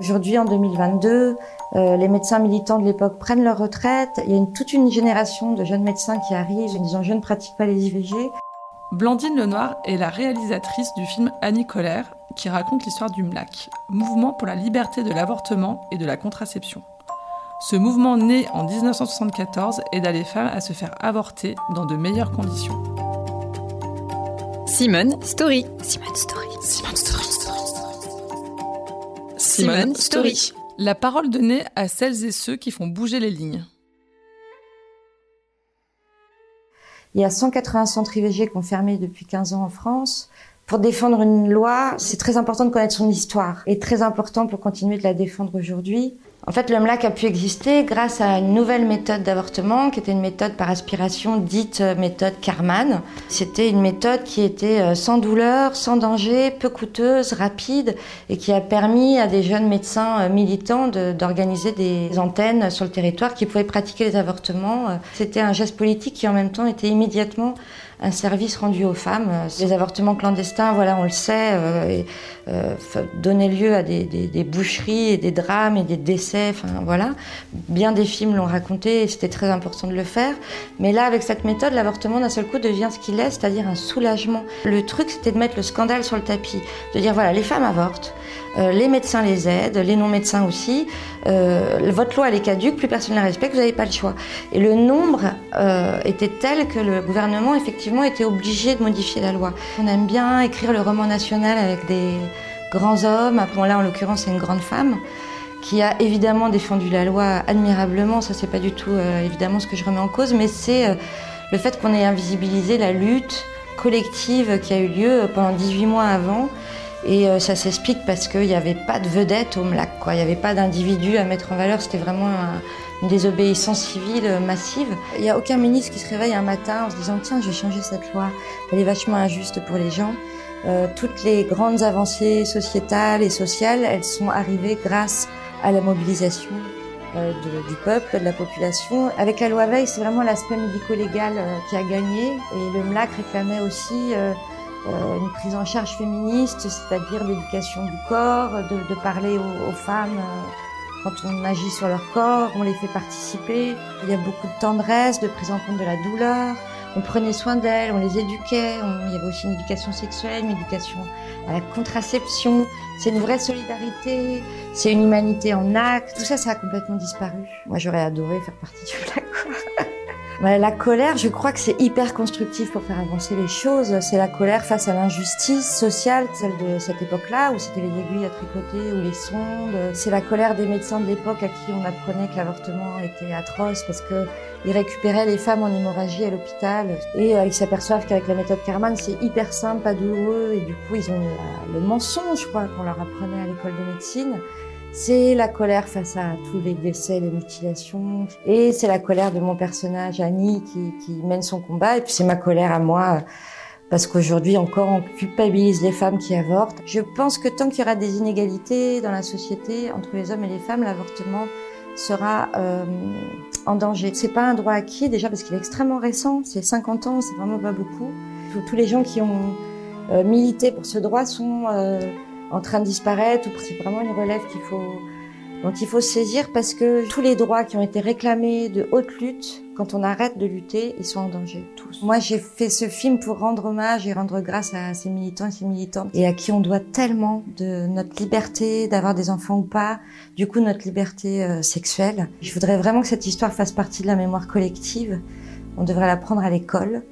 Aujourd'hui, en 2022, euh, les médecins militants de l'époque prennent leur retraite. Il y a une, toute une génération de jeunes médecins qui arrivent en disant je ne pratique pas les IVG. Blandine Lenoir est la réalisatrice du film Annie Colère, qui raconte l'histoire du MLAC, mouvement pour la liberté de l'avortement et de la contraception. Ce mouvement né en 1974 aida les femmes à se faire avorter dans de meilleures conditions. Simone Story. Simone Story. Simone Story. Simone Story. La parole donnée à celles et ceux qui font bouger les lignes. Il y a 180 centres IVG qui ont fermé depuis 15 ans en France. Pour défendre une loi, c'est très important de connaître son histoire et très important pour continuer de la défendre aujourd'hui. En fait, le MLAC a pu exister grâce à une nouvelle méthode d'avortement qui était une méthode par aspiration dite euh, méthode Karman. C'était une méthode qui était euh, sans douleur, sans danger, peu coûteuse, rapide et qui a permis à des jeunes médecins euh, militants d'organiser des antennes sur le territoire qui pouvaient pratiquer les avortements. C'était un geste politique qui en même temps était immédiatement un service rendu aux femmes. Les avortements clandestins, voilà, on le sait, donnaient lieu à des, des, boucheries et des drames et des décès. Voilà. Bien des films l'ont raconté et c'était très important de le faire. Mais là, avec cette méthode, l'avortement d'un seul coup devient ce qu'il est, c'est-à-dire un soulagement. Le truc, c'était de mettre le scandale sur le tapis, de dire voilà, les femmes avortent. Euh, les médecins les aident, les non-médecins aussi. Euh, votre loi, elle est caduque, plus personne ne la respecte, vous n'avez pas le choix. Et le nombre euh, était tel que le gouvernement, effectivement, était obligé de modifier la loi. On aime bien écrire le roman national avec des grands hommes. Bon, là, en l'occurrence, c'est une grande femme qui a évidemment défendu la loi admirablement. Ça, c'est pas du tout évidemment ce que je remets en cause, mais c'est le fait qu'on ait invisibilisé la lutte collective qui a eu lieu pendant 18 mois avant et euh, ça s'explique parce qu'il n'y avait pas de vedette au MLAC, quoi. Il n'y avait pas d'individu à mettre en valeur. C'était vraiment une désobéissance civile massive. Il n'y a aucun ministre qui se réveille un matin en se disant tiens, je vais changer cette loi. Elle est vachement injuste pour les gens. Euh, toutes les grandes avancées sociétales et sociales, elles sont arrivées grâce à la mobilisation euh, du peuple, de la population. Avec la loi Veil, c'est vraiment l'aspect médico-légal qui a gagné. Et le MLAC réclamait aussi euh, une prise en charge féministe, c'est-à-dire l'éducation du corps, de, parler aux, femmes euh, quand on agit sur leur corps, on les fait participer. Il y a beaucoup de tendresse, de prise en compte de la douleur. On prenait soin d'elles, on les éduquait. il y avait aussi une éducation sexuelle, une éducation à la contraception. C'est une vraie solidarité, c'est une humanité en acte. Tout ça, ça a complètement disparu. Moi, j'aurais adoré faire partie du black. La colère, je crois que c'est hyper constructif pour faire avancer les choses. C'est la colère face à l'injustice sociale, celle de cette époque-là, où c'était les aiguilles à tricoter ou les sondes. C'est la colère des médecins de l'époque à qui on apprenait que l'avortement était atroce parce que ils récupéraient les femmes en hémorragie à l'hôpital et euh, ils s'aperçoivent qu'avec la méthode Karman, c'est hyper simple, pas douloureux et du coup ils ont le mensonge quoi qu'on leur apprenait à l'école de médecine. C'est la colère face à tous les décès, les mutilations. Et c'est la colère de mon personnage, Annie, qui, mène son combat. Et puis c'est ma colère à moi, parce qu'aujourd'hui encore, on culpabilise les femmes qui avortent. Je pense que tant qu'il y aura des inégalités dans la société entre les hommes et les femmes, l'avortement sera euh, en danger. C'est pas un droit acquis, déjà parce qu'il est extrêmement récent. C'est 50 ans, c'est vraiment pas beaucoup. Tous les gens qui ont euh, milité pour ce droit sont... Euh, en train de disparaître, c'est vraiment une relève qu'il faut, dont il faut saisir parce que tous les droits qui ont été réclamés de haute lutte, quand on arrête de lutter, ils sont en danger, tous. Moi, j'ai fait ce film pour rendre hommage et rendre grâce à ces militants et ces militantes et à qui on doit tellement de notre liberté d'avoir des enfants ou pas, du coup, notre liberté euh, sexuelle. Je voudrais vraiment que cette histoire fasse partie de la mémoire collective. On devrait l'apprendre à l'école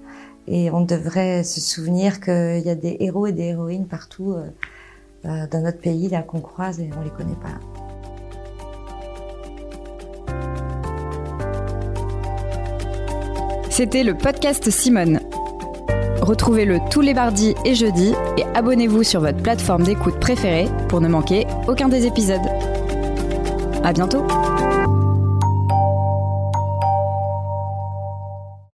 et on devrait se souvenir qu'il y a des héros et des héroïnes partout. Euh, euh, dans notre pays là qu'on croise et on les connaît pas. C'était le podcast Simone. Retrouvez-le tous les mardis et jeudis et abonnez-vous sur votre plateforme d'écoute préférée pour ne manquer aucun des épisodes. À bientôt!